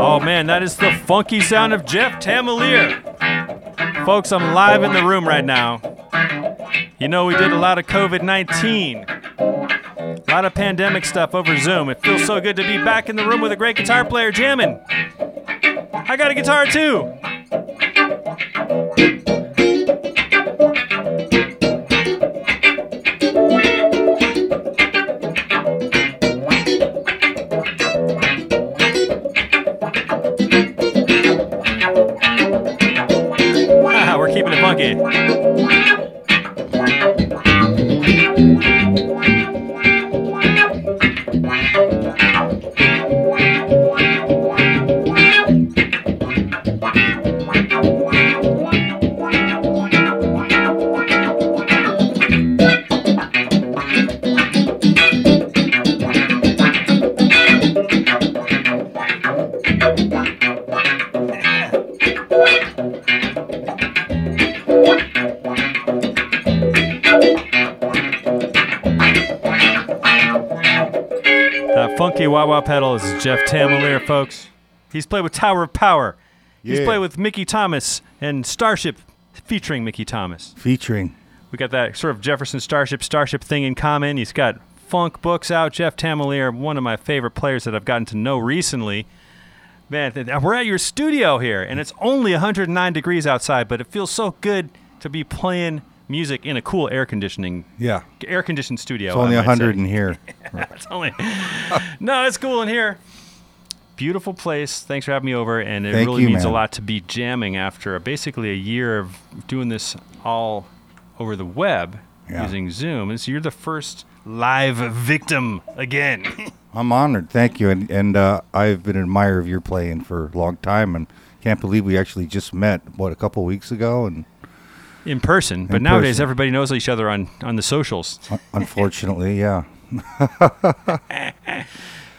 Oh man, that is the funky sound of Jeff Tamelier. Folks, I'm live in the room right now. You know, we did a lot of COVID 19, a lot of pandemic stuff over Zoom. It feels so good to be back in the room with a great guitar player jamming. I got a guitar too. Is Jeff Tamelier, folks. He's played with Tower of Power. He's Yeah. played with Mickey Thomas and Starship featuring Mickey Thomas. Featuring. We got that sort of Jefferson Starship Starship thing in common. He's got funk books out. Jeff Tamelier, one of my favorite players that I've gotten to know recently. Man, th- we're at your studio here, and it's only 109 degrees outside, but it feels so good to be playing music in a cool air conditioning, Yeah. air conditioned studio. It's only 100 in here. It's only no, it's cool in here. Beautiful place. Thanks for having me over, and it Thank really you, means a lot to be jamming after basically a year of doing this all over the web Yeah. using Zoom. And so you're the first live victim again. I'm honored. Thank you. And, and uh, I've been an admirer of your playing for a long time and can't believe we actually just met, what, a couple weeks ago? And in person, but In nowadays person. everybody knows each other on on the socials. unfortunately, yeah.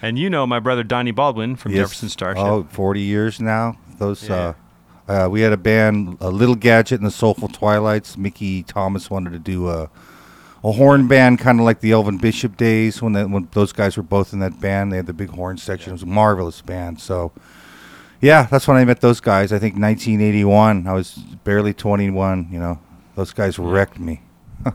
And you know my brother Donnie Baldwin from Yes. Jefferson Starship. Oh, 40 years now. Those, Yeah. uh, uh, we had a band, a Little Gadget and the Soulful Twilights. Mickey Thomas wanted to do a, a horn band, kind of like the Elvin Bishop days when that, when those guys were both in that band. They had the big horn section. It was a marvelous band. So, yeah, that's when I met those guys. I think 1981. I was barely 21. You know, those guys wrecked me.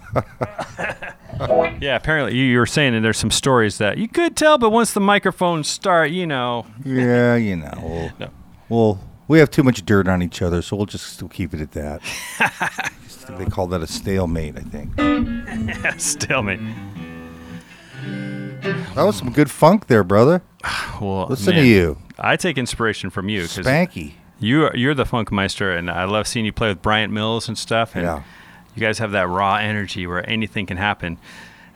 Yeah, apparently you, you were saying that there's some stories that you could tell, but once the microphones start, you know, Yeah, you know. We'll, No. we'll we have too much dirt on each other, so we'll just still keep it at that. they call that a stalemate, I think. stalemate. That was some good funk there, brother. Well, Listen man, to you, I take inspiration from you Spanky. you are, you're the funk meister, and I love seeing you play with Bryant Mills and stuff. And Yeah. you guys have that raw energy where anything can happen.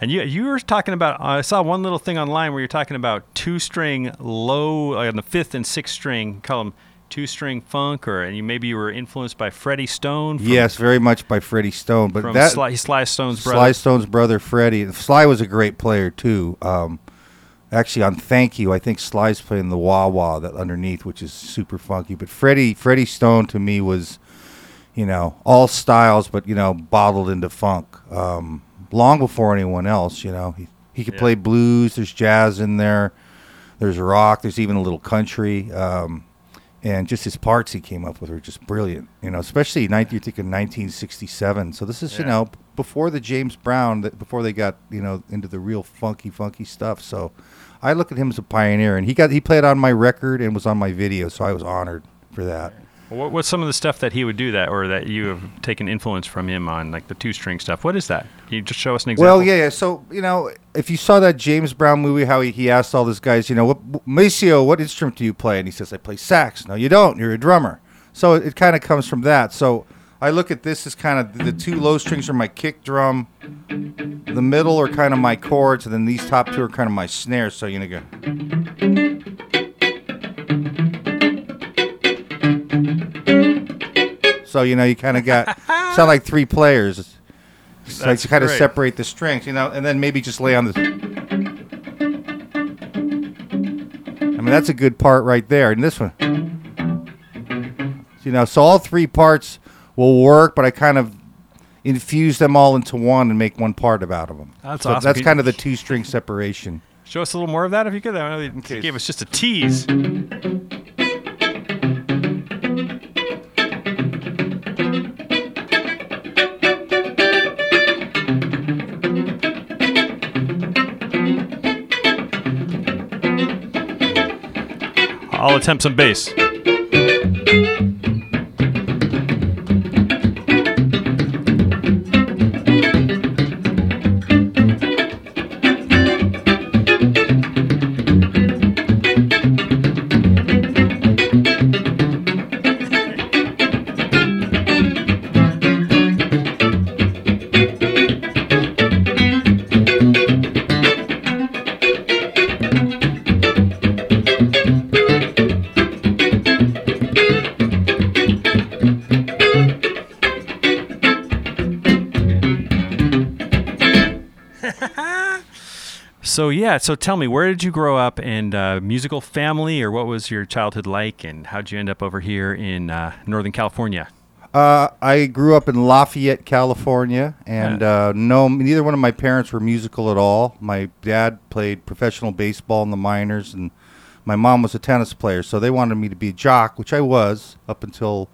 And you you were talking about I saw one little thing online where you're talking about two string low like on the fifth and sixth string, call them two string funk, or and you maybe you were influenced by Freddie Stone. From, Yes, very much by Freddie Stone, but from that Sly, Sly Stone's brother. Sly Stone's brother Freddie. Sly was a great player too. Um, actually, on Thank You, I think Sly's playing the wah wah that underneath, which is super funky. But Freddie Freddie Stone to me was, you know, all styles, but you know, bottled into funk. Um, long before anyone else, you know, he he could Yeah. play blues. There's jazz in there. There's rock. There's even a little country. Um, and just his parts he came up with were just brilliant. You know, especially 19, you're thinking 1967. So this is you know before the James Brown, before they got you know into the real funky funky stuff. So I look at him as a pioneer, and he got he played on my record and was on my video, so I was honored for that. What, what's some of the stuff that he would do that, or that you have taken influence from him on, like the two string stuff? What is that? Can you just show us an example? Well, yeah, yeah. So you know, if you saw that James Brown movie, how he, he asked all these guys, you know, what Maceo, what instrument do you play? And he says, I play sax. No, you don't. You're a drummer. So it, it kind of comes from that. So I look at this as kind of the two low strings are my kick drum, the middle are kind of my chords, and then these top two are kind of my snares. So you know, go. So you know, you kind of got sound like three players. It's like to kind of separate the strings, you know, and then maybe just lay on the. I mean, that's a good part right there. And this one, you know, so all three parts will work, but I kind of infuse them all into one and make one part of out of them. That's so awesome. That's kind of the two string separation. Show us a little more of that if you could. I know you gave us just a tease. I'll attempt some bass. Yeah, so tell me, where did you grow up, and uh, musical family, or what was your childhood like, and how'd you end up over here in uh, Northern California? Uh, I grew up in Lafayette, California, and uh, no, neither one of my parents were musical at all. My dad played professional baseball in the minors, and my mom was a tennis player. So they wanted me to be a jock, which I was up until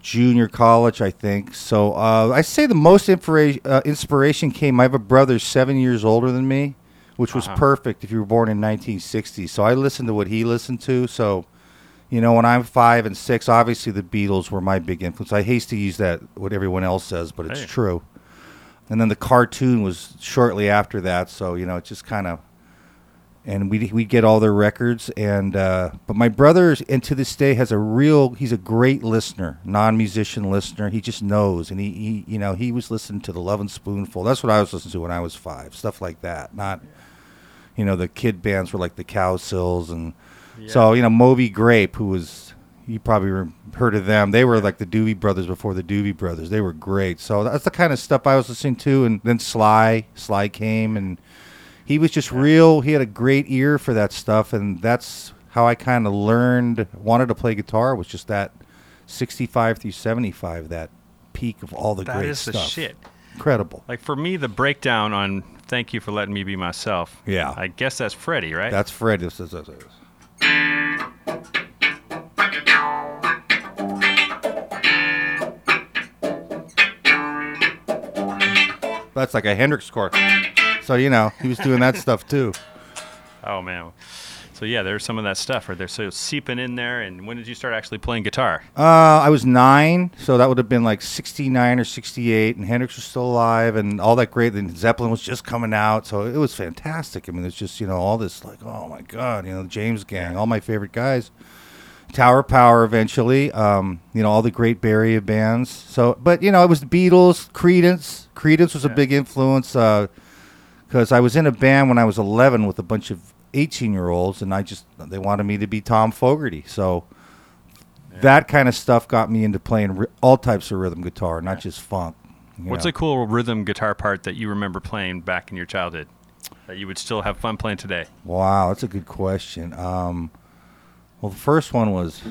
junior college, I think. So uh, I say the most infra- uh, inspiration came. I have a brother seven years older than me, which was Uh-huh. perfect if you were born in 1960. So I listened to what he listened to. So you know, when I'm five and six, obviously the Beatles were my big influence. I hate to use that what everyone else says, but it's Hey. true. And then the cartoon was shortly after that, so you know, it just kind of. And we we get all their records, and uh, but my brother, and to this day, has a real. He's a great listener, non-musician listener. He just knows, and he, he you know he was listening to the Lovin' Spoonful. That's what I was listening to when I was five. Stuff like that, not. You know, the kid bands were like the Cow Cowsills and so you know Moby Grape, who was you probably heard of them. They were like the Doobie Brothers before the Doobie Brothers. They were great. So that's the kind of stuff I was listening to. And then Sly, Sly came, and he was just real. He had a great ear for that stuff, and that's how I kind of learned wanted to play guitar. Was just that sixty-five through seventy-five, that peak of all the That great is the shit. Incredible. Like for me, the breakdown on "Thank You for Letting Me Be Myself." Yeah. I guess that's Freddie, right? That's Fred. This is- this is- That's like a Hendrix chord. So you know he was doing that stuff too. oh man. So yeah, there's some of that stuff. right there so seeping in there? And when did you start actually playing guitar? Uh, I was nine, so that would have been like '69 or '68, and Hendrix was still alive, and all that great. Then Zeppelin was just coming out, so it was fantastic. I mean, it's just you know all this like, oh my god, you know, the James Gang, all my favorite guys. Tower Power eventually, um, you know, all the great Area bands. So, but you know, it was the Beatles, Creedence. Creedence was a big influence because I was in a band when I was 11 with a bunch of 18 year olds, and I just they wanted me to be Tom Fogerty. So that kind of stuff got me into playing ri- all types of rhythm guitar, not just funk. What's know. a cool rhythm guitar part that you remember playing back in your childhood that you would still have fun playing today? Wow, that's a good question. Um, well, the first one was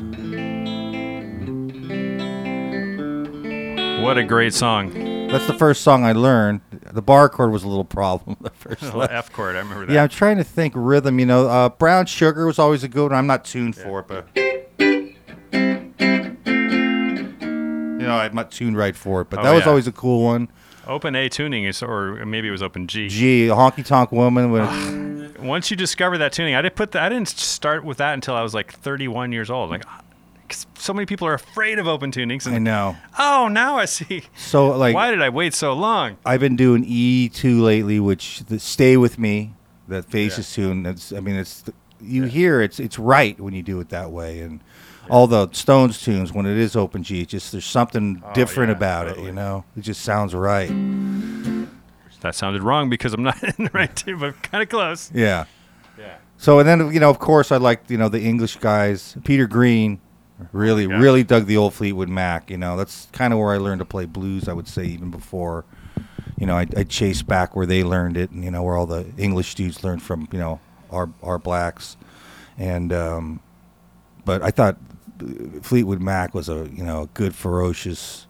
What a great song. that's the first song I learned. The bar chord was a little problem. The first The le- F chord, I remember that. Yeah, I'm trying to think rhythm. You know, uh, Brown Sugar was always a good one. I'm not tuned for it, but you know, I'm not tuned right for it. But Oh, that was yeah. always a cool one. Open A tuning is, or maybe it was open G. G, Honky Tonk Woman. When Once you discover that tuning, I didn't put that. I didn't start with that until I was like 31 years old. Like, ah, 'cause so many people are afraid of open tunings. And I know. oh, now I see. So like, Why did I wait so long? I've been doing E2 lately, which the Stay with Me, that Faces tune. That's I mean, it's you hear it's it's right when you do it that way, and all the Stones tunes when it is open G, just there's something Oh, different yeah, about it. You know, it just sounds right. That sounded wrong because I'm not in the right tune, but kind of close. Yeah. Yeah. So and then you know, of course, I like you know the English guys. Peter Green, really, Yeah. really dug the old Fleetwood Mac. You know, that's kind of where I learned to play blues. I would say even before, you know, I I chased back where they learned it, and you know where all the English dudes learned from. You know, our our blacks, and um, but I thought Fleetwood Mac was a you know a good ferocious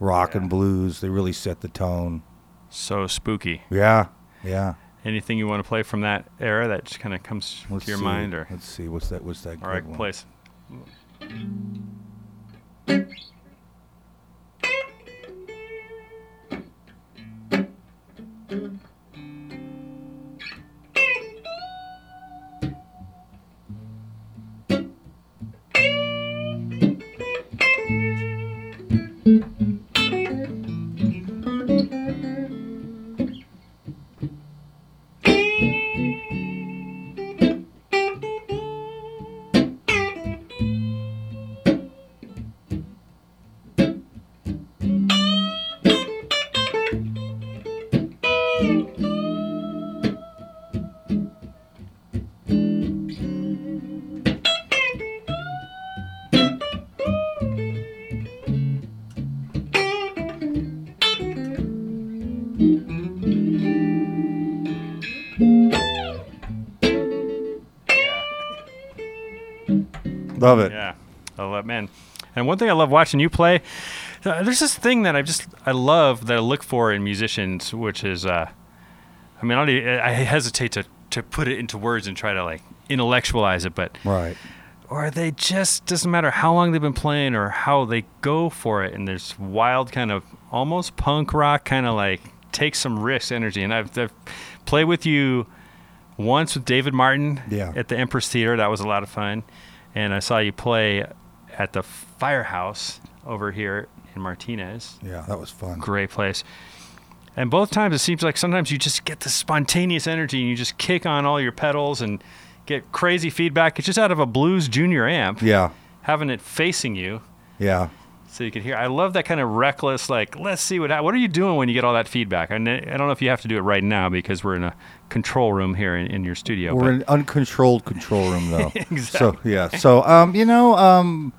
rock Yeah. and blues. They really set the tone. So spooky. Yeah, yeah. Anything you want to play from that era that just kind of comes Let's to your see. mind, or let's see. What's that? What's that? all right, good one? place. Love it. Yeah, I love man. And one thing I love watching you play, uh, there's this thing that I just I love that I look for in musicians, which is, uh, I mean, I, I hesitate to to put it into words and try to like intellectualize it, but Right. or they just doesn't matter how long they've been playing or how they go for it, and there's wild kind of almost punk rock kind of like take some risk energy. And I've, I've played with you once with David Martin Yeah. at the Empress Theater. That was a lot of fun. And I saw you play at the Firehouse over here in Martinez. Yeah, that was fun. Great place. And both times it seems like sometimes you just get this spontaneous energy and you just kick on all your pedals and get crazy feedback. It's just out of a Blues Junior amp, Yeah, having it facing you yeah. so you can hear. I love that kind of reckless, like, let's see what what are you doing when you get all that feedback. I, I don't know if you have to do it right now because we're in a control room here in, in your studio. We're but in an uncontrolled control room though. Exactly. So yeah. So um, you know, um,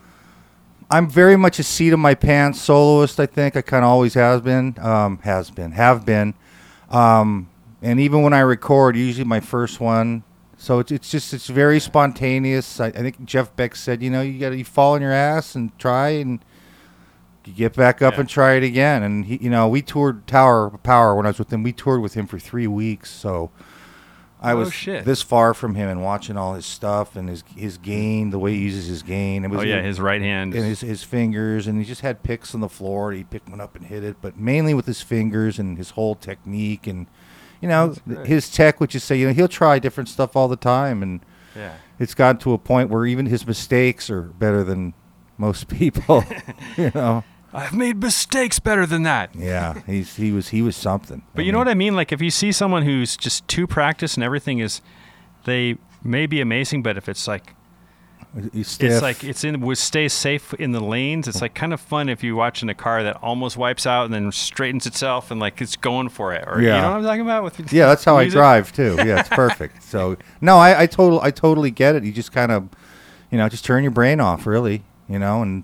I'm very much a seat of my pants soloist. I think I kind of always has been, um, has been, have been, um, and even when I record, usually my first one. So it's it's just it's very spontaneous. I, I think Jeff Beck said, you know, you got to you fall on your ass and try and. Get back up Yeah. and try it again, and he, you know, we toured Tower Power when I was with him. We toured with him for three weeks, so I Oh, was shit. this far from him and watching all his stuff and his his gain, the way he uses his gain. It was oh yeah, his right hand. and his his fingers, and he just had picks on the floor. He picked one up and hit it, but mainly with his fingers and his whole technique and you know his tech, which is say you know he'll try different stuff all the time, and yeah. it's gotten to a point where even his mistakes are better than most people. you know, I've made mistakes better than that. yeah, he's he was he was something. But you know what I mean? Like if you see someone who's just too practiced and everything is, they may be amazing, but if it's like stiff. it's like it's in would stay safe in the lanes. It's like kind of fun if you're watching a car that almost wipes out and then straightens itself and like it's going for it. Or you Yeah. know what I'm talking about? With Yeah, that's how I drive too. Yeah, it's perfect. so no, I, I total I totally get it. You just kind of, you know, just turn your brain off, really, you know, and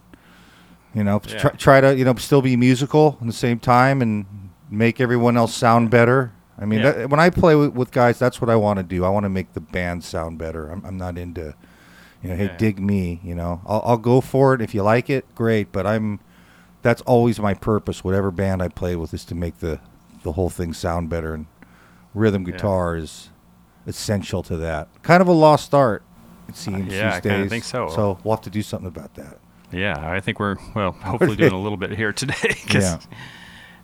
you know, Yeah. try, try to you know still be musical at the same time and make everyone else sound better. I mean, Yeah. that, when I play with, with guys, that's what I want to do. I want to make the band sound better. I'm, I'm not into, you know, hey, Yeah. dig me. You know, I'll, I'll go for it if you like it, great. But I'm, that's always my purpose. Whatever band I play with is to make the the whole thing sound better. And rhythm guitar is essential to that. Kind of a lost art, it seems yeah, these I kinda think so. So we'll have to do something about that. Yeah, I think we're well, hopefully doing a little bit here today. Yeah.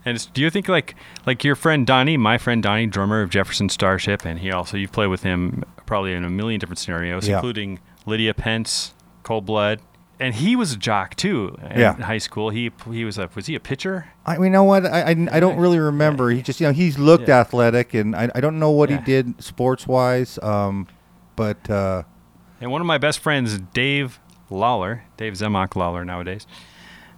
And it's, do you think like like your friend Donnie, my friend Donnie, drummer of Jefferson Starship, and he also you've played with him probably in a million different scenarios, Yeah. including Lydia Pence, Cold Blood, and he was a jock too in Yeah. high school. He he was a was he a pitcher? I you know what I, I, I don't really remember. He just you know he's looked Yeah. athletic, and I, I don't know what he did sports wise. Um, but uh, And one of my best friends, Dave Lawler, Dave Zemock Lawler nowadays,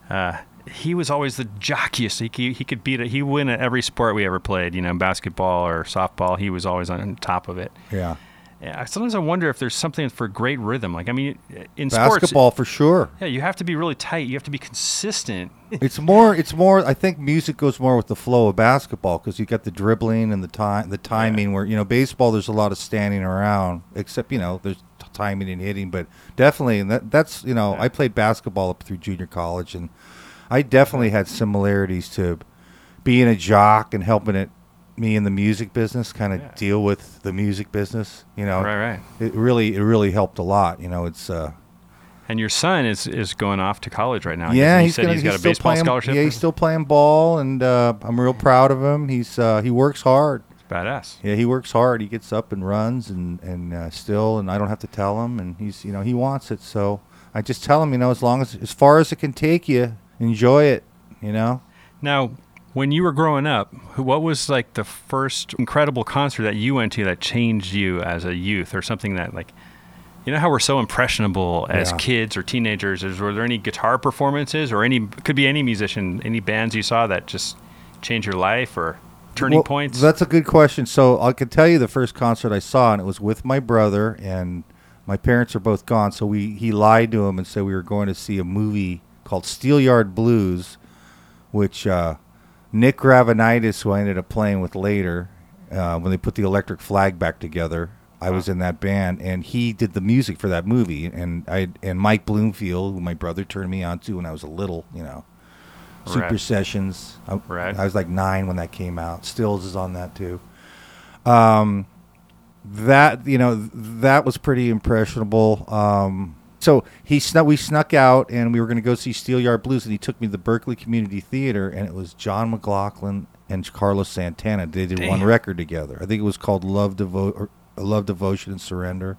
uh, he was always the jockiest. He, he, he could beat it. He win at every sport we ever played. You know, basketball or softball. He was always on top of it. yeah, Yeah, sometimes I wonder if there's something for great rhythm. Like I mean, in sports, basketball for sure. yeah, you have to be really tight. You have to be consistent. It's more. It's more. I think music goes more with the flow of basketball because you got the dribbling and the time, the timing. Where you know baseball, there's a lot of standing around. Except you know there's timing and hitting, but definitely, and that that's you know Yeah. I played basketball up through junior college, and I definitely had similarities to being a jock and helping it me in the music business kind of Yeah. deal with the music business. You know, Right, right. it really it really helped a lot. You know, it's uh, And your son is is going off to college right now. yeah, he he's said gonna, he's got a still baseball playing, scholarship. Yeah, he's still playing ball, and uh, I'm real proud of him. He's uh, he works hard. Badass. Yeah, he works hard. He gets up and runs, and and uh, still, and I don't have to tell him, and he's you know he wants it. So I just tell him, you know, as long as as far as it can take you, enjoy it. You know. Now, when you were growing up, what was like the first incredible concert that you went to that changed you as a youth, or something that like, you know how we're so impressionable as Yeah. kids or teenagers? Is were there any guitar performances or any could be any musician, any bands you saw that just changed your life or turning Well, points? That's a good question. So I can tell you the first concert I saw, and it was with my brother, and my parents are both gone. So we he lied to him and said we were going to see a movie called Steelyard Blues, which uh, Nick Gravenites, who I ended up playing with later, uh, when they put the Electric Flag back together. I was in that band, and he did the music for that movie. And I and Mike Bloomfield, who my brother turned me on to when I was a little, you know, Super Right. Sessions. I, Right. I was like nine when that came out. Stills is on that too. Um, that you know that was pretty impressionable. Um, so he snuck. We snuck out, and we were going to go see Steelyard Blues, and he took me to the Berkeley Community Theater, and it was John McLaughlin and Carlos Santana. They did one record together. I think it was called Love, Devo- or Love, Devotion, and Surrender.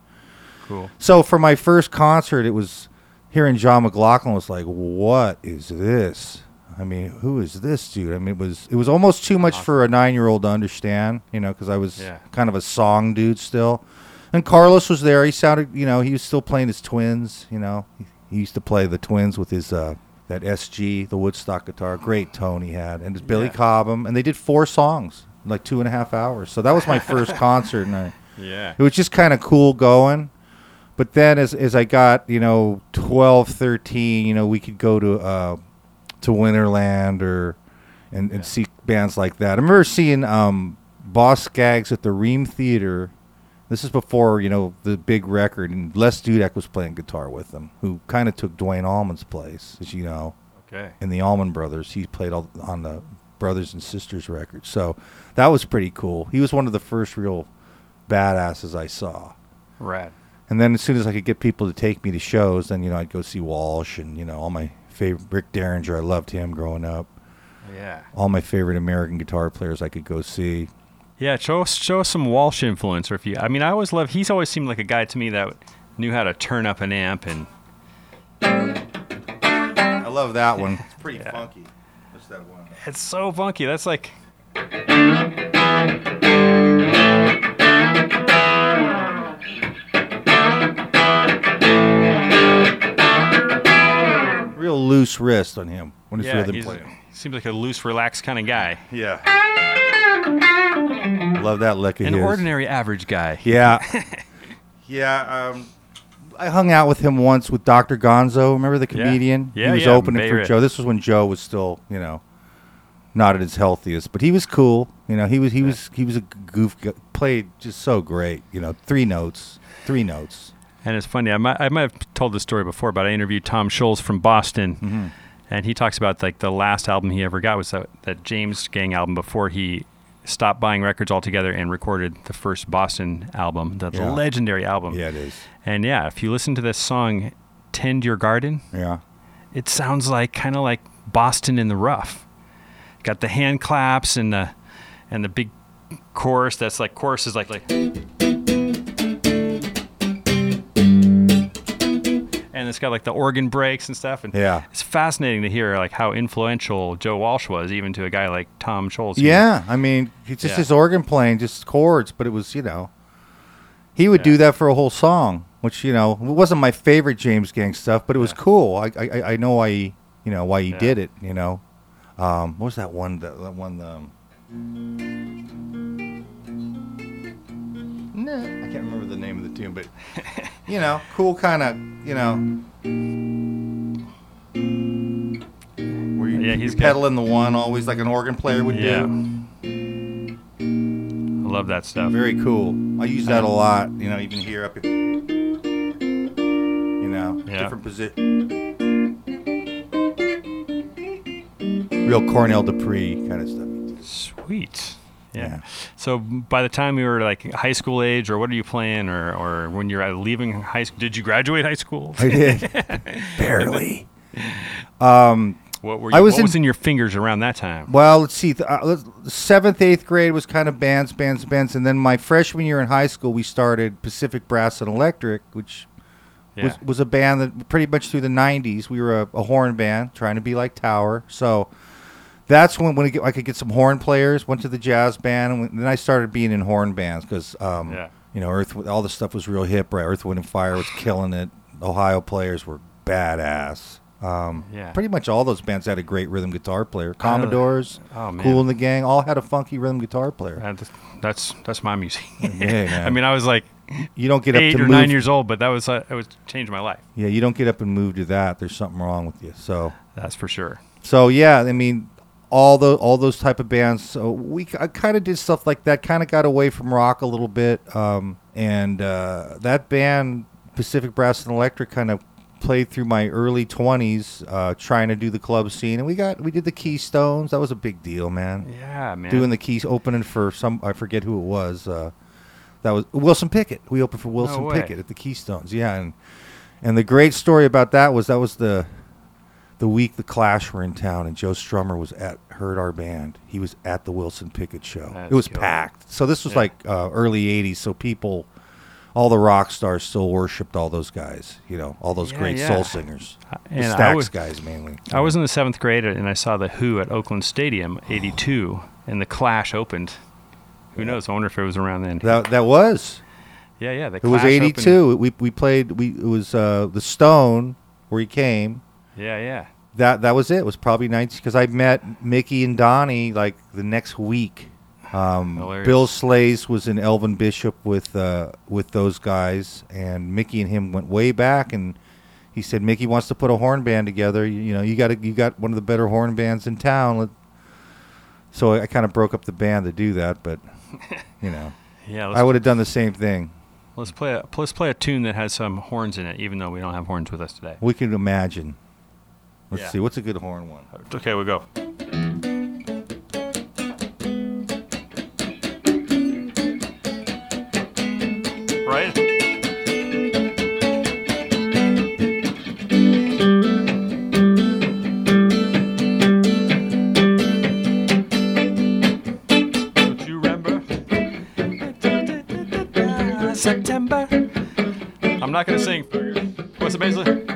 cool. So for my first concert, it was hearing John McLaughlin was like, "What is this?" I mean, who is this dude? I mean, it was it was almost too much for a nine year old to understand, you know, because I was Yeah. kind of a song dude still. And Carlos was there. He sounded, you know, he was still playing his twins. You know, he, he used to play the twins with his uh, that SG, the Woodstock guitar. Great tone he had, and it's Billy Yeah. Cobham, and they did four songs, like two and a half hours. So that was my first concert, and I Yeah. it was just kind of cool going but then as as i got you know 12 13 you know we could go to uh to winterland or and, and see bands like that i remember seeing um Boz Scaggs at the ream theater this is before you know the big record and les dudek was playing guitar with them who kind of took Duane Allman's place as you know Okay. in the Allman Brothers. He played all, on the Brothers and Sisters record. So that was pretty cool. He was one of the first real badasses I saw. Rad. And then as soon as I could get people to take me to shows, then you know I'd go see Walsh and you know all my favorite Rick Derringer. I loved him growing up. Yeah. All my favorite American guitar players I could go see. Yeah, show us show us some Walsh influence, or if you. I mean, I always love. He's always seemed like a guy to me that knew how to turn up an amp, and I love that one. It's pretty Yeah. funky. What's that one? it's so funky. That's like Real loose wrist on him when he's yeah, rhythm he's, playing. he seems like a loose, relaxed kind of guy, Yeah. Love that lick of an his. ordinary, average guy. Yeah. yeah. Um, I hung out with him once with Dr. Gonzo. Remember the comedian? Yeah, He was yeah, opening Bay for Joe. This was when Joe was still, you know, not at his healthiest, but he was cool. You know, he was he was he was a goof. Played just so great. You know, three notes, three notes. And it's funny. I might, I might have told this story before, but I interviewed Tom Scholz from Boston, Mm-hmm. and he talks about like the last album he ever got was that, that James Gang album before he stopped buying records altogether and recorded the first Boston album, the Yeah. legendary album. Yeah, it is. And yeah, if you listen to this song, "Tend Your Garden," Yeah. it sounds like kind of like Boston in the rough. Got the hand claps and the and the big chorus. That's like chorus is like like. It's got like the organ breaks and stuff, and Yeah. it's fascinating to hear like how influential Joe Walsh was, even to a guy like Tom Scholz. Yeah, I mean, it's just Yeah. his organ playing, just chords, but it was, you know, he would do that for a whole song, which you know, it wasn't my favorite James Gang stuff, but it was Yeah. cool. I, I I know why he, you know, why he Yeah. did it. You know, um, what was that one? That, that one. Um, no, I can't remember the name of the tune, but you know, cool kind of, you know. Where you, Yeah, he's you're pedaling the one always like an organ player would Yeah. do. I love that stuff. Very cool. I use that a lot. You know, even here up. Here. you know, Yeah. different position. real Cornell Dupree kind of stuff. Sweet. Yeah. Yeah. So by the time you were like high school age, or what are you playing, or or when you're leaving high school, did you graduate high school? I did barely. What were you, I was what in- was in your fingers around that time? Well, let's see. th- Uh, seventh, eighth grade was kind of bands, bands, bands, and then my freshman year in high school, we started Pacific Brass and Electric, which Yeah. was, was a band that pretty much through the '90s we were a, a horn band trying to be like Tower. So that's when when I, could get some horn players. Went to the jazz band, and then I started being in horn bands because um, Yeah. you know Earth all the stuff was real hip. Right, Earth, Wind and Fire was killing it. Ohio players were badass. Um, Yeah. Pretty much all those bands had a great rhythm guitar player. Commodores, Oh. Kool and the Gang, all had a funky rhythm guitar player. That's that's my music. Yeah. I mean, I was like You don't get up eight to or move. nine years old, but that was uh, it was changed my life. Yeah, you don't get up and move to that. There's something wrong with you. So, That's for sure. so yeah, I mean, all the all those type of bands. So we I kind of did stuff like that. Kind of got away from rock a little bit. Um, and uh, that band, Pacific Brass and Electric, kind of played through my early 20s, uh, trying to do the club scene. And we got we did the Keystones. That was a big deal, man. Yeah, man. Doing the keys opening for some I forget who it was. Uh, that was Wilson Pickett. We opened for Wilson way. Pickett at the Keystones. Yeah, and and the great story about that was that was the the week the Clash were in town and Joe Strummer was at heard our band. He was at the Wilson Pickett show. That's it was killer. packed. So this was Yeah. like uh, early '80s. So people, all the rock stars still worshipped all those guys. You know, all those Yeah, great yeah. soul singers. The And Stax was- guys mainly. I was in the seventh grade and I saw the Who at Oakland Stadium '82, and the Clash opened. Who knows? I wonder if it was around then. That that was. yeah, yeah. The It was Clash opened- '82. We we played. We it was uh, the Stone where he came. Yeah, yeah. That that was it. It was probably 19 because I met Mickey and Donnie like the next week. Um, Bill Slais was in Elvin Bishop with uh, with those guys, and Mickey and him went way back. And he said Mickey wants to put a horn band together. You, you know, you got you got one of the better horn bands in town. Let- So I, kind of broke up the band to do that, but you know, Yeah, I would have done the same thing. let's play a let's play a tune that has some horns in it, even though we don't have horns with us today. We can imagine. Let's Yeah. see. What's a good horn one? Okay, we go. Right? Don't you remember? September. I'm not gonna sing. What's it, Baisley?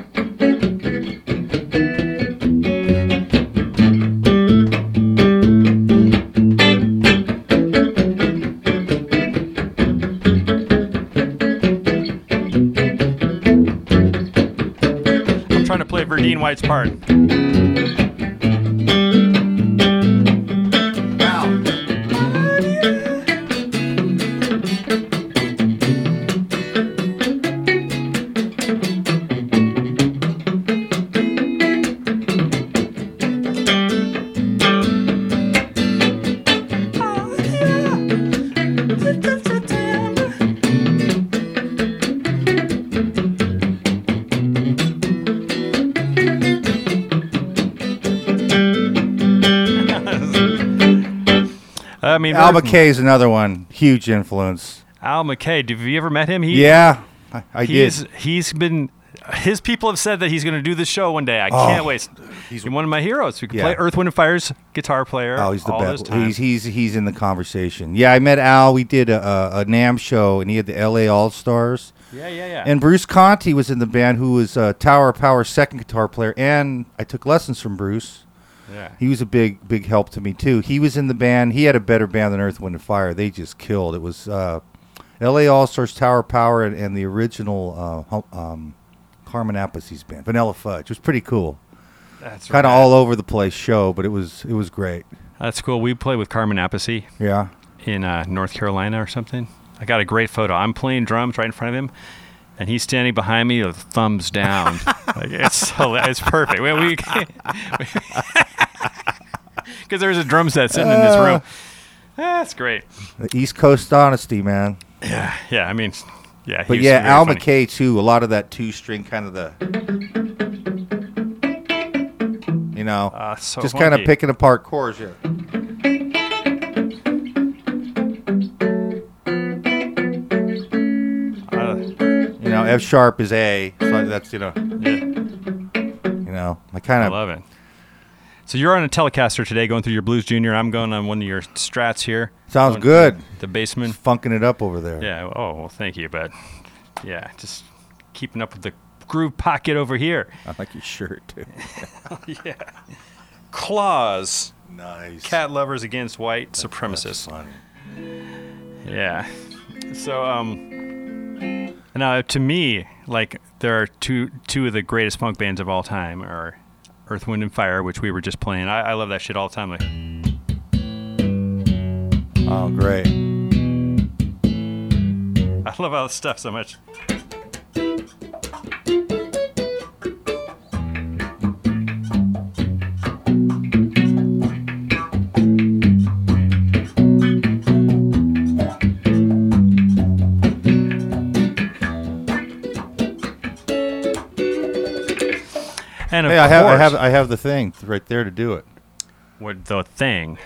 Verdine White's part. Mean, Al McKay is another one. Huge influence. Al McKay. Have you ever met him? He, Yeah, I, I did. he's he's been. His people have said that he's going to do this show one day. I Oh, can't wait. he's- He's one of my heroes. We could Yeah. play Earth, Wind, and Fire's guitar player. Oh, he's the best. He's he's he's in the conversation. Yeah, I met Al. We did a, a, a NAMM show, and he had the L.A. All Stars. yeah, yeah, yeah. And Bruce Conti was in the band, who was uh, Tower of Power's second guitar player, and I took lessons from Bruce. Yeah. He was a big big help to me too. He was in the band. He had a better band than Earth, Wind, and Fire. They just killed. It was uh, L.A. All Stars, Tower Power, and, and the original uh, um, Carmine Appice's band, Vanilla Fudge. It was pretty cool. That's Kind of right. all over the place show, but it was it was great. That's cool. We play with Carmine Appice Yeah. in uh, North Carolina or something. I got a great photo. I'm playing drums right in front of him, and he's standing behind me with thumbs down. like, it's so, it's perfect. We, we because there's a drum set sitting in this room. That's great. The East Coast honesty, man. Yeah, yeah. I mean, yeah. But yeah, very Al funny. McKay too. A lot of that two string kind of the, you know, Ah, so just kind of picking apart chords here. Uh, You know, F sharp is A, so that's you know, yeah, you know, I kind of love it. So you're on a Telecaster today, going through your Blues Junior. I'm going on one of your Strats here. sounds good. The Bassman. Funking it up over there. Yeah. Oh, well, thank you. But yeah, just keeping up with the groove pocket over here. I like your shirt too. yeah. Claws. Nice. Cat lovers against white supremacists. Funny. Yeah. So um now to me, like there are two two of the greatest punk bands of all time are Earth, Wind and Fire, which we were just playing. I, I love that shit all the time. Like Oh, great. I love all this stuff so much. And of Hey, I have, I have, I have the thing right there to do it. What the thing?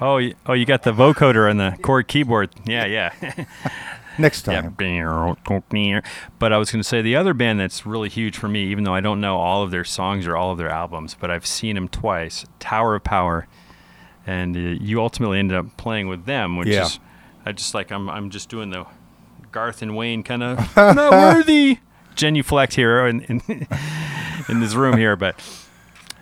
Oh, you, oh, you got the vocoder and the chord keyboard. Yeah, yeah. Next time. yeah. time. But I was going to say the other band that's really huge for me, even though I don't know all of their songs or all of their albums, but I've seen them twice. Tower of Power, and uh, you ultimately ended up playing with them, which Yeah. is I just like I'm I'm just doing the Garth and Wayne kind of not worthy genuflect here in, in in this room here, but.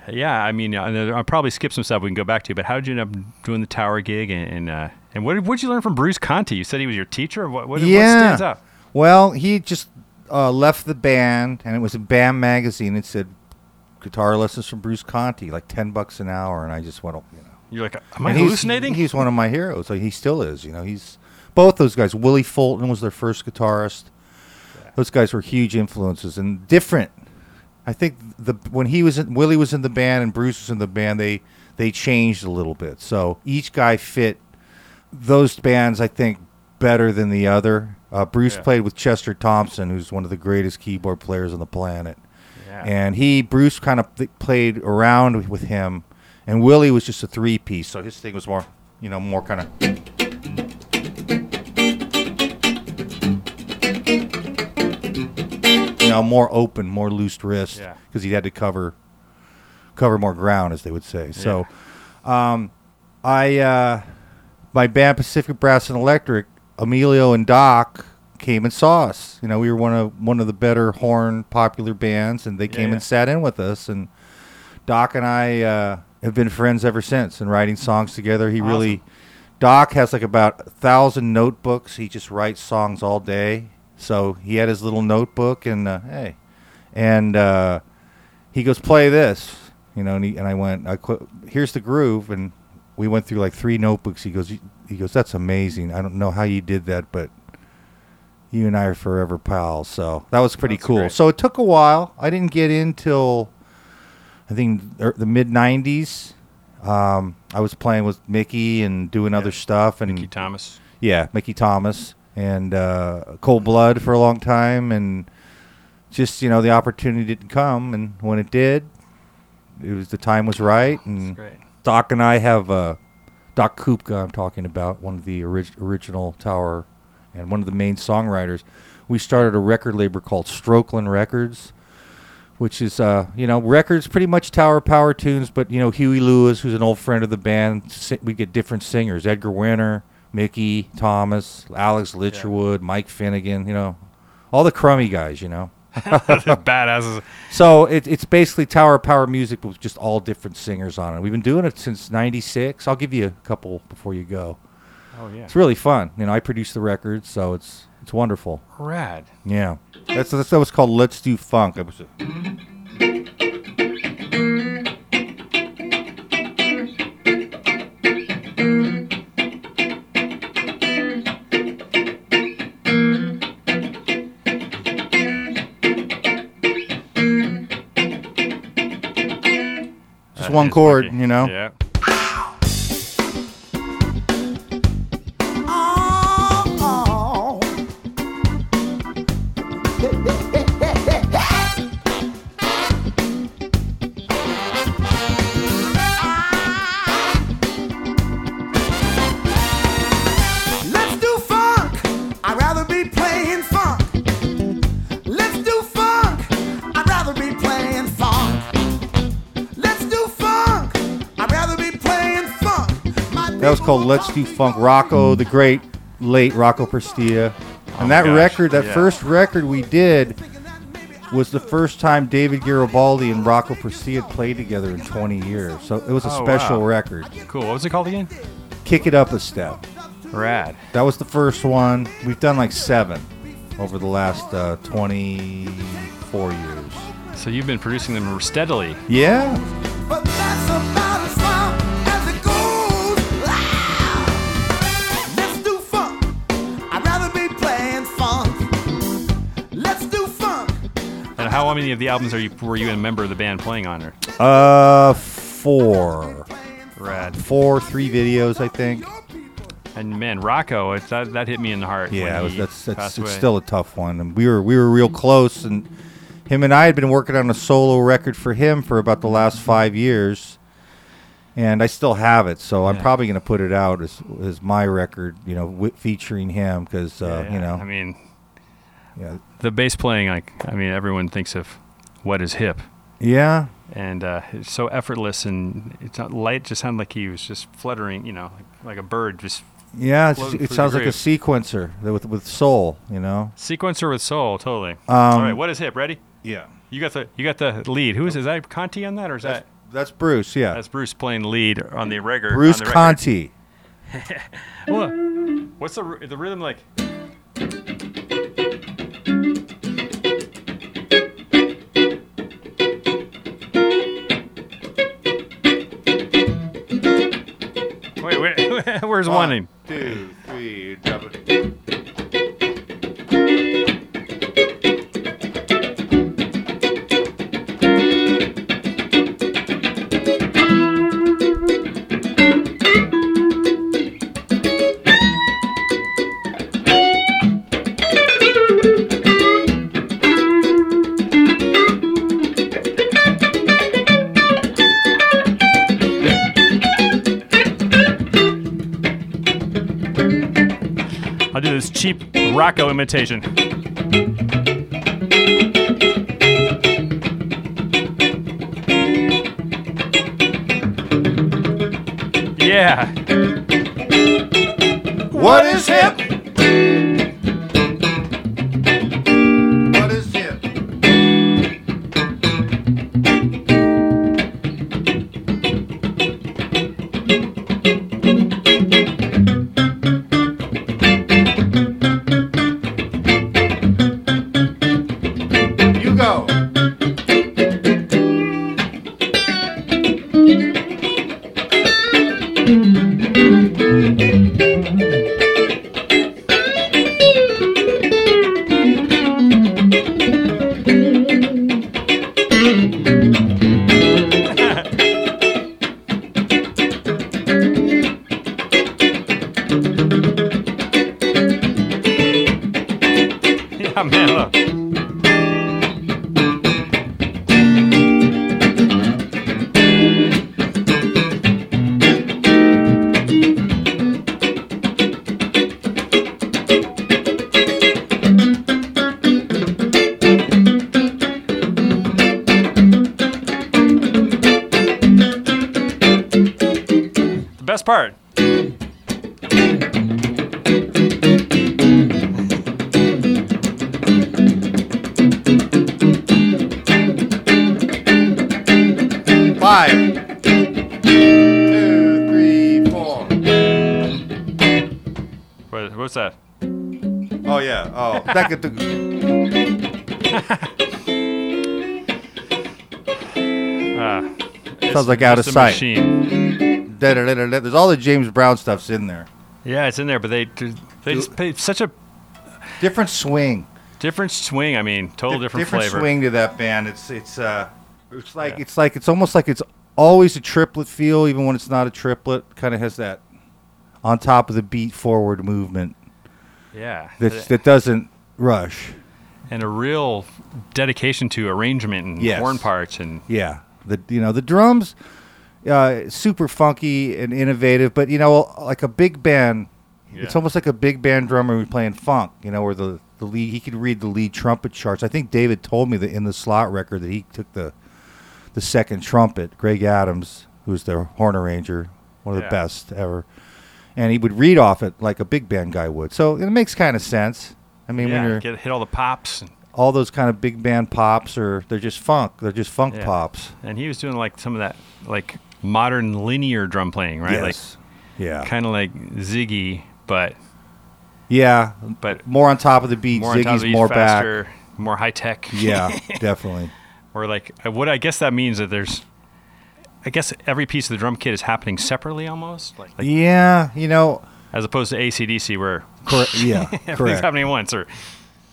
Yeah, I mean, I'll probably skip some stuff we can go back to. But how did you end up doing the tower gig, and and, uh, and what did you learn from Bruce Conti? You said he was your teacher. What, what, what stands out? Well, he just uh, left the band, and it was a BAM magazine. It said guitar lessons from Bruce Conti, like ten bucks an hour, and I just went, you know. You're like, am I And he's- hallucinating? He's one of my heroes. Like he still is. You know, he's both those guys. Willie Fulton was their first guitarist. Those guys were huge influences and different. I think the when he was in, Willie was in the band and Bruce was in the band, they they changed a little bit. So each guy fit those bands, I think, better than the other. Uh, Bruce Yeah. played with Chester Thompson, who's one of the greatest keyboard players on the planet yeah. and he Bruce kind of th- played around with- with him, and Willie was just a three piece, so his thing was more, you know, more kind of. Know, more open, more loose wrist, Yeah. because he had to cover cover more ground, as they would say. So, um, I uh, my band Pacific Brass and Electric, Emilio and Doc came and saw us. You know, we were one of one of the better horn popular bands, and they came yeah. and sat in with us. And Doc and I uh, have been friends ever since, and writing songs together. He really, Doc has like about a thousand notebooks. He just writes songs all day. So he had his little notebook, and uh, hey, and uh, he goes, "Play this," you know. And, he, and I went, I qu- "Here's the groove," and we went through like three notebooks. He goes, "He goes, that's amazing. I don't know how you did that, but." You and I are forever pals, so that was pretty That's cool. great. So it took a while. I didn't get in till I think er, the mid '90s. Um, I was playing with Mickey and doing other stuff, and Mickey Thomas. yeah, Mickey Thomas and uh, Cold Blood for a long time, and just you know the opportunity didn't come, and when it did, it was the time was right, and. Doc and I have uh, Doc Kupka. I'm talking about one of the orig- original Tower and one of the main songwriters. We started a record label called Strokeland Records, which is uh, you know records pretty much Tower Power tunes, but you know Huey Lewis, who's an old friend of the band. si- We get different singers: Edgar Winter, Mickey Thomas, Alex Ligertwood, Mike Finnegan. You know, all the crummy guys. You know. Badasses. So it, it's basically Tower Power music with just all different singers on it. We've been doing it since '96. I'll give you a couple before you go. Oh yeah. It's really fun. You know, I produce the records, so it's it's wonderful. Rad. Yeah, that's that's what's called Let's Do Funk. Was a- one chord, you know. Yeah. Called Let's Do Funk. Rocco, the great late Rocco Prestia. Oh And my that gosh, record, that yeah. first record we did, was the first time David Garibaldi and Rocco Prestia had played together in 20 years. So it was a Oh, special wow. record. Cool. What was it called again? Kick It Up a Step. Rad. That was the first one. We've done like seven over the last uh, 24 years. So you've been producing them steadily. Yeah. Many of the albums are you were you a member of the band playing on? Or Uh, four. rad. Four, three videos, I think. And man, Rocco, it, that, that hit me in the heart. Yeah, was, that's that's it's still a tough one. And we were we were real close, and him and I had been working on a solo record for him for about the last five years, and I still have it. So I'm probably going to put it out as as my record, you know, wi- featuring him because uh, Yeah, yeah. you know, I mean, yeah, the bass playing, like, I mean, everyone thinks of what is hip, yeah, and uh, it's so effortless, and it's not light. Just sounded like he was just fluttering, you know, like, like a bird, just yeah. It's, it sounds like a sequencer with with soul, you know. sequencer with soul, totally. Um, All right, what is hip? Ready? Yeah, You got the you got the lead. Who is is that? Conti on that, or is that's, that that's Bruce. Yeah, that's Bruce playing lead on the record? Bruce on the record. Conti. Well, What's the the rhythm like? Wait, wait, where's one? in? two, three, double. Cheap Rocco imitation. Yeah. What is hip? What's that? Oh yeah. Oh, that could. Ah, Sounds like out of just a sight. Machine. Da-da-da-da-da. There's all the James Brown stuff's in there. Yeah, it's in there, but they they just pay such a Different swing. different swing. I mean, total Di- different, flavor. Different swing to that band. It's it's uh, it's like Yeah. it's like it's almost like it's always a triplet feel, even when it's not a triplet. Kind of has that on top of the beat forward movement Yeah, that that doesn't rush. and a real dedication to arrangement and Yes. horn parts and Yeah, the you know the drums, uh, super funky and innovative, but you know like a big band. It's almost like a big band drummer who's playing funk. You know, where the the lead he could read the lead trumpet charts. I think David told me that in the slot record that he took the the second trumpet. Greg Adams, who's their horn arranger, one of Yeah. the best ever. And he would read off it like a big band guy would. So it makes kind of sense. I mean, when yeah, you're get, hit all the pops. And, all those kind of big band pops, or they're just funk. They're just funk Yeah. pops. and he was doing like some of that like modern linear drum playing, right? Yes. yeah. Kind of like Ziggy, but yeah. but More on top of the beat. more Ziggy's each more back. faster, more high tech. Yeah, definitely. or like uh, what I guess that means that there's, I guess every piece of the drum kit is happening separately almost, like, like yeah, you know, as opposed to ACDC where correct. Yeah, everything's correct. happening once. Or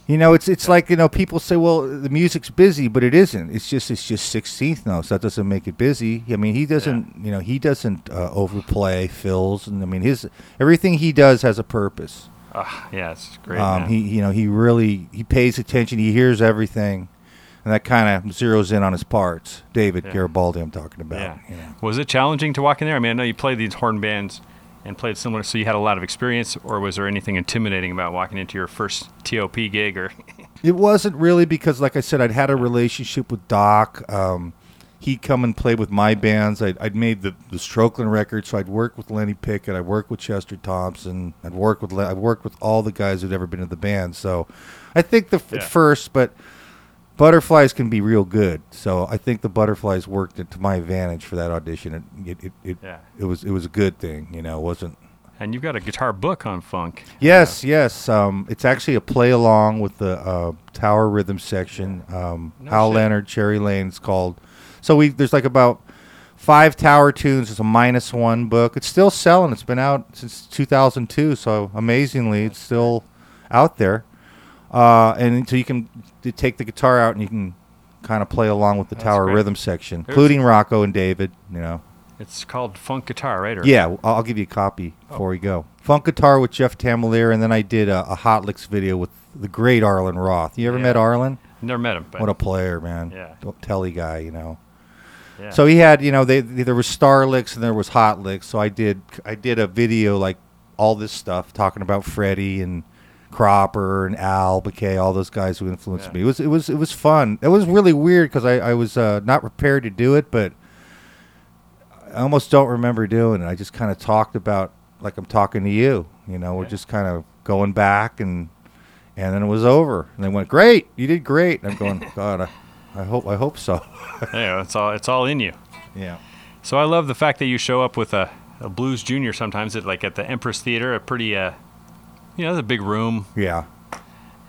You know, it's it's like you know people say, well, the music's busy, but it isn't. It's just it's just sixteenth notes. That doesn't make it busy. I mean, he doesn't. You know, he doesn't uh, overplay fills, and I mean, his everything he does has a purpose. uh, yeah, it's great. Um, he you know he really he pays attention. He hears everything, and that kind of zeroes in on his parts. David Yeah. Garibaldi, I'm talking about. yeah. You know. Was it challenging to walk in there? I mean, I know you played these horn bands and played similar, so you had a lot of experience. Or was there anything intimidating about walking into your first TOP gig? Or It wasn't really because, like I said, I'd had a relationship with Doc. Um, he'd come and play with my bands. I'd, I'd made the, the Strokeland record, so I'd worked with Lenny Pickett. I'd worked with Chester Thompson. I'd worked with Le- I'd worked with all the guys who'd ever been in the band. So I think the f- Yeah. at first, but Butterflies can be real good. So I think the Butterflies worked it to my advantage for that audition. It it, it, it, Yeah. it was it was a good thing. You know, it wasn't and you've got a guitar book on funk. Yes, yes. Um, it's actually a play along with the uh, Tower Rhythm section. Um, No Hal shit. Leonard, Cherry Lane. It's called. So we there's like about five Tower tunes. It's a minus one book. It's still selling. It's been out since 2002. So amazingly, it's still out there. Uh, and so you can take the guitar out and you can kind of play along with the That's Tower great. Rhythm section, There's- including Rocco and David. You know. It's called Funk Guitar, right? Or, Yeah, I'll give you a copy before we go. Funk guitar with Jeff Tamelier, and then I did a, a Hot Licks video with the great Arlen Roth. You ever Yeah. met Arlen? Never met him, but What a player, man! Yeah. Telly guy, you know. yeah. So he had, you know, they, there was Star Licks and there was Hot Licks. So I did, I did a video like all this stuff talking about Freddie and Cropper and Al McKay, all those guys who influenced Yeah. me. It was, it was, it was fun. It was really weird because I, I was uh, not prepared to do it, but I almost don't remember doing it. I just kind of talked about like I'm talking to you. You know, we're Yeah. just kind of going back and and then it was over. And they went, "Great, you did great." And I'm going, "God, I, I hope I hope so." yeah, it's all it's all in you. yeah. So I love the fact that you show up with a, a blues junior sometimes at like at the Empress Theater, a pretty uh, you know, it's a big room, Yeah.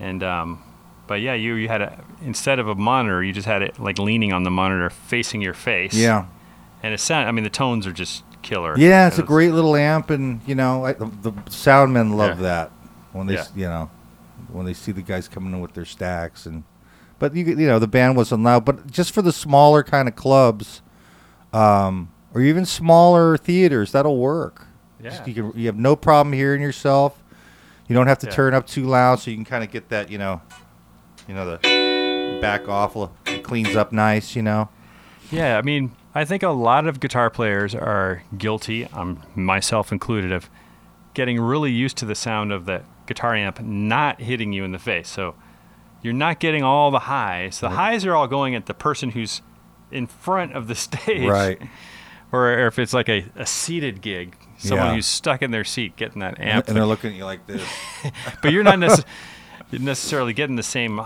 and um, but yeah, you you had a instead of a monitor, you just had it like leaning on the monitor, facing your face. Yeah. and it sound. I mean, the tones are just killer. Yeah, it's a great little amp, and you know, I, the, the sound men love Yeah. that when they, Yeah. you know, when they see the guys coming in with their stacks, and but you you know, the band wasn't loud, but just for the smaller kind of clubs, um, or even smaller theaters, that'll work. Just- Yeah. you can you have no problem hearing yourself. You don't have to Yeah. turn up too loud, so you can kind of get that, you know, you know, the back off, it cleans up nice, you know. Yeah, I mean, I think a lot of guitar players are guilty, um, myself included, of getting really used to the sound of the guitar amp not hitting you in the face. So you're not getting all the highs. The highs are all going at the person who's in front of the stage. Right. Or, or if it's like a, a seated gig, someone Yeah. who's stuck in their seat getting that amp. and they're looking at you like this. but you're not necess- necessarily getting the same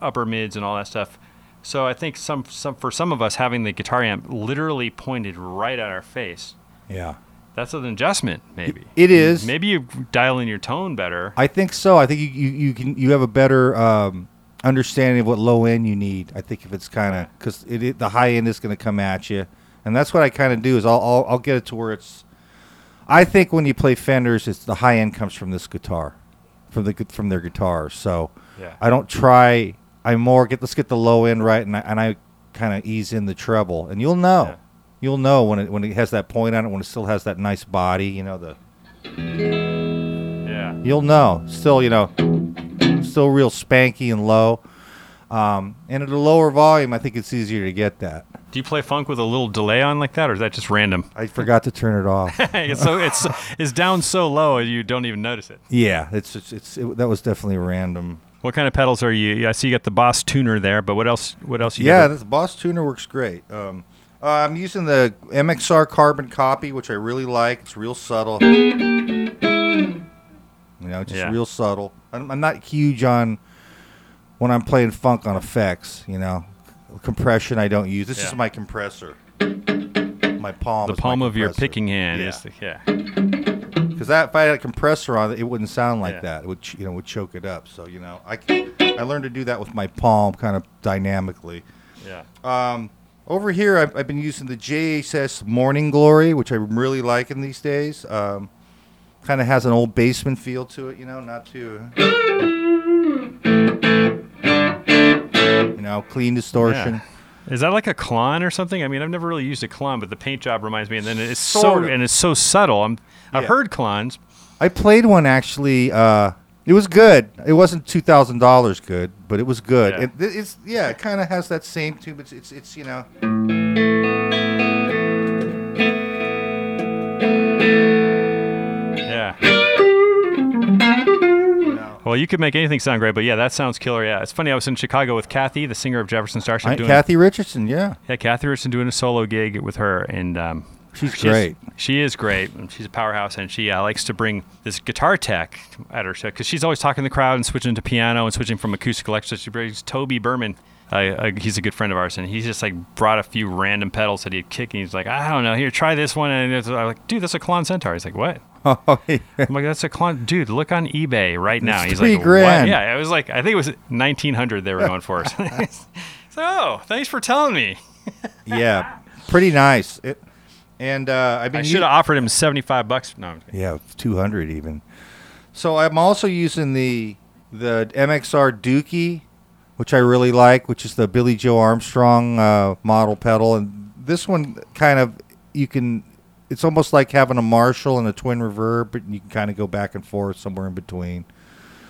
upper mids and all that stuff. So I think some, some for some of us having the guitar amp literally pointed right at our face, yeah. that's an adjustment maybe. It is. Maybe you dial in your tone better. I think so. I think you, you, you can you have a better um, understanding of what low end you need. I think if it's kind of because it, it the high end is going to come at you, and that's what I kind of do is I'll, I'll I'll get it to where it's. I think when you play Fenders, it's the high end comes from this guitar, from the from their guitars. So Yeah. I don't try. I more get let's get the low end right, and I, and I kind of ease in the treble, and you'll know. Yeah. You'll know when it when it has that point on it, when it still has that nice body. You know the yeah. You'll know. Still, you know, still real spanky and low. Um, and at a lower volume, I think it's easier to get that. Do you play funk with a little delay on like that, or is that just random? I forgot to turn it off. it's so it's it's down so low you don't even notice it. yeah, it's it's, it's it, that was definitely random. What kind of pedals are you? I see you got the Boss tuner there, but what else? What else? You Yeah, this Boss tuner works great. Um, Uh, I'm using the MXR carbon copy, which I really like. It's real subtle. You know, just Yeah. real subtle. I'm, I'm not huge on when I'm playing funk on effects. You know, compression I don't use. This Yeah. is my compressor. My palm. The palm of your picking hand Yeah. the, yeah. Because that if I had a compressor on it, it wouldn't sound like Yeah. that. It would you know would choke it up. So you know I I learned to do that with my palm, kind of dynamically. Yeah. Um, over here, I've, I've been using the JHS Morning Glory, which I'm really liking these days. Um, kind of has an old basement feel to it, you know, not too. Know, clean distortion. Is that like a Klon or something? I mean, I've never really used a Klon, but the paint job reminds me, and then it's Sort so of. and it's so subtle. I'm I've Yeah. heard Klons. I played one actually. Uh, it was good. It wasn't two thousand dollars good, but it was good. Yeah. It, it's yeah, it kind of has that same tube. It's it's it's you know. Well, you could make anything sound great, but yeah, that sounds killer. Yeah, it's funny. I was in Chicago with Cathy, the singer of Jefferson Starship, I- doing Cathy Richardson, yeah, yeah, Cathy Richardson doing a solo gig with her, and um, she's she's- great. She is great. and She's a powerhouse, and she uh, likes to bring this guitar tech at her show because she's always talking to the crowd and switching to piano and switching from acoustic electric. She brings Toby Berman. Uh, uh, he's a good friend of ours, and he's just like brought a few random pedals that he'd kick, and he's like, I don't know, here, try this one, and it's, I'm like, dude, that's a Klon Centaur. He's like, what? Oh, yeah. I'm like, that's a Klon, dude. Look on eBay right now. It's He's like, grand. What? Yeah, it was like I think it was 1900 they were going for. so, oh, thanks for telling me. yeah, pretty nice. It, and uh, I've been I should have offered him 75 bucks. No. Yeah, two hundred even. So I'm also using the the MXR Dookie, which I really like, which is the Billie Joe Armstrong uh, model pedal, and this one kind of you can. It's almost like having a Marshall and a twin reverb, but you can kind of go back and forth somewhere in between.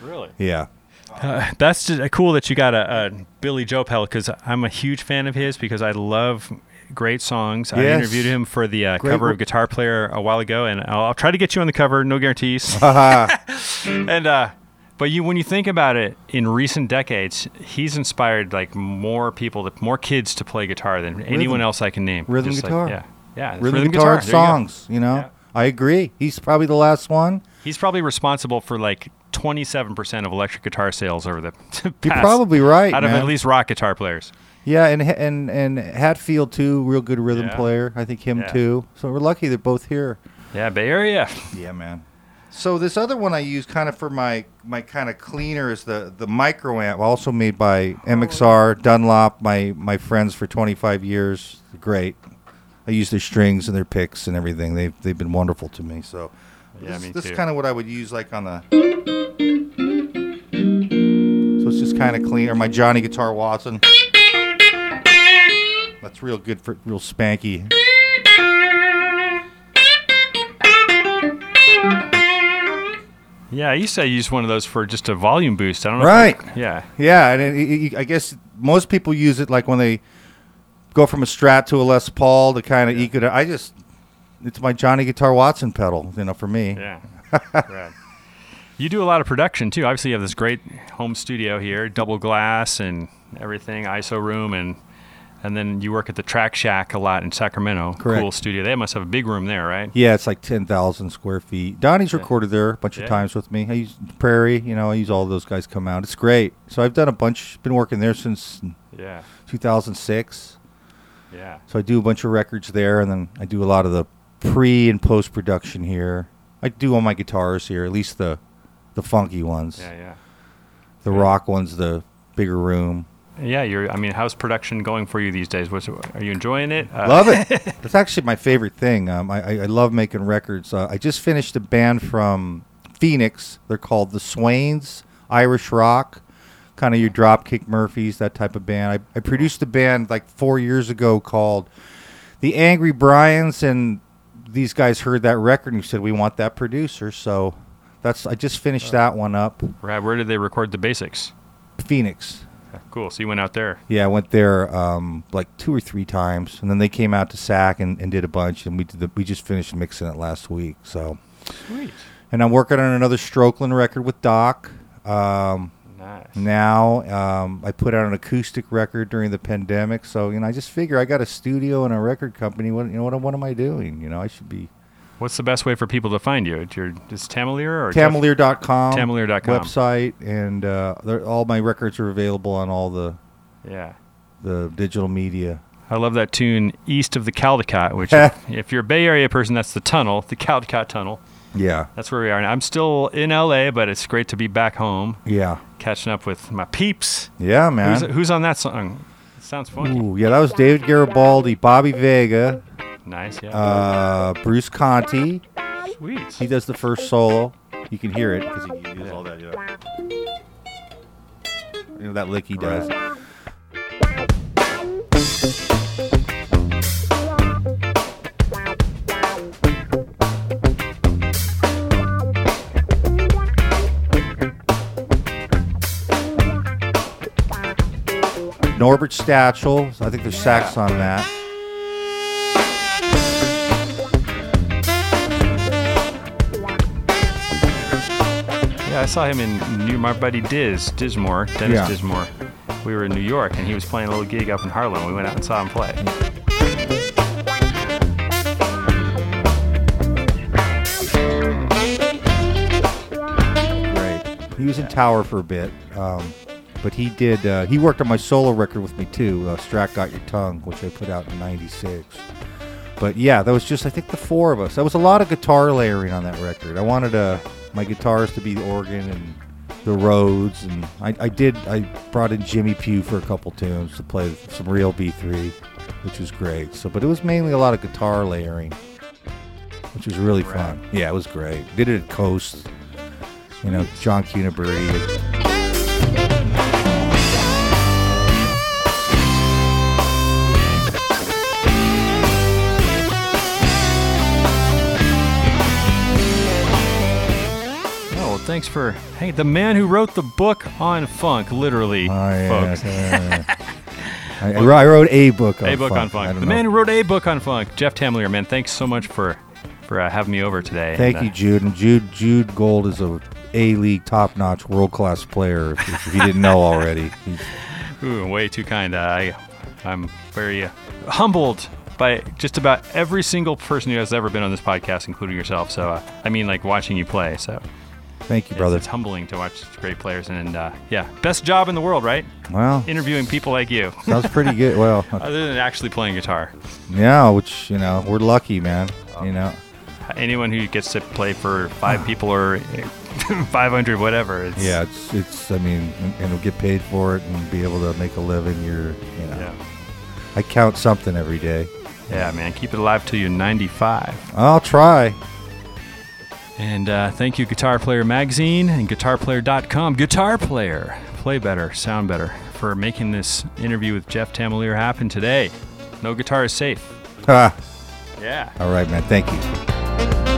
really. Yeah, Uh, that's just uh, cool that you got a, a Billie Joe pedal because I'm a huge fan of his because I love great songs. I interviewed him for the uh, cover of Guitar Player a while ago, and I'll, I'll try to get you on the cover. No guarantees. And uh, but you when you think about it, in recent decades, he's inspired like more people, to, more kids to play guitar than anyone else I can name. Rhythm Just like- guitar. yeah, yeah. it's rhythm, guitar, There you go. songs. You, know, Yeah. I agree. He's probably the last one. He's probably responsible for like 27% of electric guitar sales over the past. You're probably right, out of man. at least rock guitar players. Yeah, and and and Hetfield too, real good rhythm Yeah. player. I think him Yeah. too. So we're lucky they're both here. Yeah, Bay Area. Yeah, man. So this other one I use kind of for my my kind of cleaner is the the micro amp, also made by MXR Dunlop. My my friends for 25 years, great. I use their strings and their picks and everything. They've they've been wonderful to me. So Yeah, this, me this is kind of what I would use like on the. So it's just kind of clean. Or my Johnny Guitar Watson. That's real good for real spanky. Yeah, I used to use one of those for just a volume boost. I don't know. Right. I, yeah. Yeah, and it, it, I guess most people use it like when they go from a Strat to a Les Paul to kind of eke it. I just, it's my Johnny Guitar Watson pedal, you know, for me. Yeah. You do a lot of production too. Obviously, you have this great home studio here, double glass and everything, ISO room, and and then you work at the Track Shack a lot in Sacramento. Correct. Cool studio. They must have a big room there, right? Yeah, it's like ten thousand square feet. Donnie's recorded there a bunch Yeah. of times with me. I use Prairie, you know, I use all those guys come out. It's great. So I've done a bunch. Been working there since Yeah. 2006. Yeah. So I do a bunch of records there, and then I do a lot of the pre and post production here. I do all my guitars here, at least the the funky ones. Yeah. Yeah. The rock ones, the bigger room. Yeah, you're. I mean, how's production going for you these days? What's, are you enjoying it? Uh, Love it. That's actually my favorite thing. Um, I, I, I love making records. Uh, I just finished a band from Phoenix. They're called the Swains, Irish rock, kind of your Dropkick Murphys, that type of band. I, I produced a band like four years ago called the Angry Bryans, and these guys heard that record and said we want that producer. So that's I just finished that one up. Rad, where did they record the basics? Phoenix. Cool. So you went out there. Yeah, I went there um, like two or three times, and then they came out to SAC and, and did a bunch, and we did the, we just finished mixing it last week. So, Sweet. and I'm working on another Strokeland record with Doc. Um, Nice. now. Um, I put out an acoustic record during the pandemic, so you know I just figure I got a studio and a record company. What you know what, what am I doing? You know I should be What's the best way for people to find you? It's your just Tamelier or Tamelier.com Tamelier.com. website, and uh, all my records are available on all the Yeah. the digital media. I love that tune, East of the Caldecott, which, if, if you're a Bay Area person, that's the tunnel, the Caldecott Tunnel. Yeah, That's where we are. now. I'm still in LA, but it's great to be back home, yeah, catching up with my peeps. yeah, man. who's on that song? It sounds funny. Ooh, yeah, that was David Garibaldi, Bobby Vega, Nice, yeah. uh, Bruce Conti. Sweet. He does the first solo. You can hear it because he does all that. You know. You know that lick he does. Norbert Stachel. I think there's sax on that. Yeah, I saw him in New my buddy Diz, Dismore, Dennis Yeah. Dismore. We were in New York and he was playing a little gig up in Harlem. We went out and saw him play. Great. He was in Tower for a bit, um, but he did. Uh, he worked on my solo record with me too. Uh, Strat got your tongue, which I put out in '96. But yeah, that was just I think the four of us. That was a lot of guitar layering on that record. I wanted uh, my guitars to be the organ and the Rhodes, and I, I did. I brought in Jimmy Pugh for a couple tunes to play some real B3, which was great. So, but it was mainly a lot of guitar layering, which was really fun. Yeah, it was great. Did it at Coast you know, John Cuniberti. Thanks for hey, the man who wrote the book on funk, literally, Oh, yeah, folks. yeah. I, I wrote- I wrote a book on A book funk. on funk. The know. man who wrote a book on funk, Jeff Tamelier. Man, thanks so much for for uh, having me over today. Thank And, you, uh, Jude. And Jude Jude Gold is a A League top notch world class player. If, if you didn't know already, Ooh, way too kind. Uh, I, I'm very uh, humbled by just about every single person who has ever been on this podcast, including yourself. So, uh, I mean, like watching you play. So, thank you, it's, brother. it's humbling to watch such great players. And uh, yeah, best job in the world, right? Well, Interviewing people like you, sounds pretty good. Well, other than actually playing guitar. yeah, which you know, we're lucky, man. Oh. You know, Anyone who gets to play for five people or 500, whatever. It's, yeah, it's it's. I mean, and, and get paid for it and be able to make a living. You're, you know, yeah. I count something every day. Yeah, man. Keep it alive till you're 95. I'll try. And uh, thank you, Guitar Player Magazine and GuitarPlayer.com. Guitar Player, play better, sound better, for making this interview with Jeff Tamelier happen today. No guitar is safe. Ah, Yeah. all right, man. Thank you.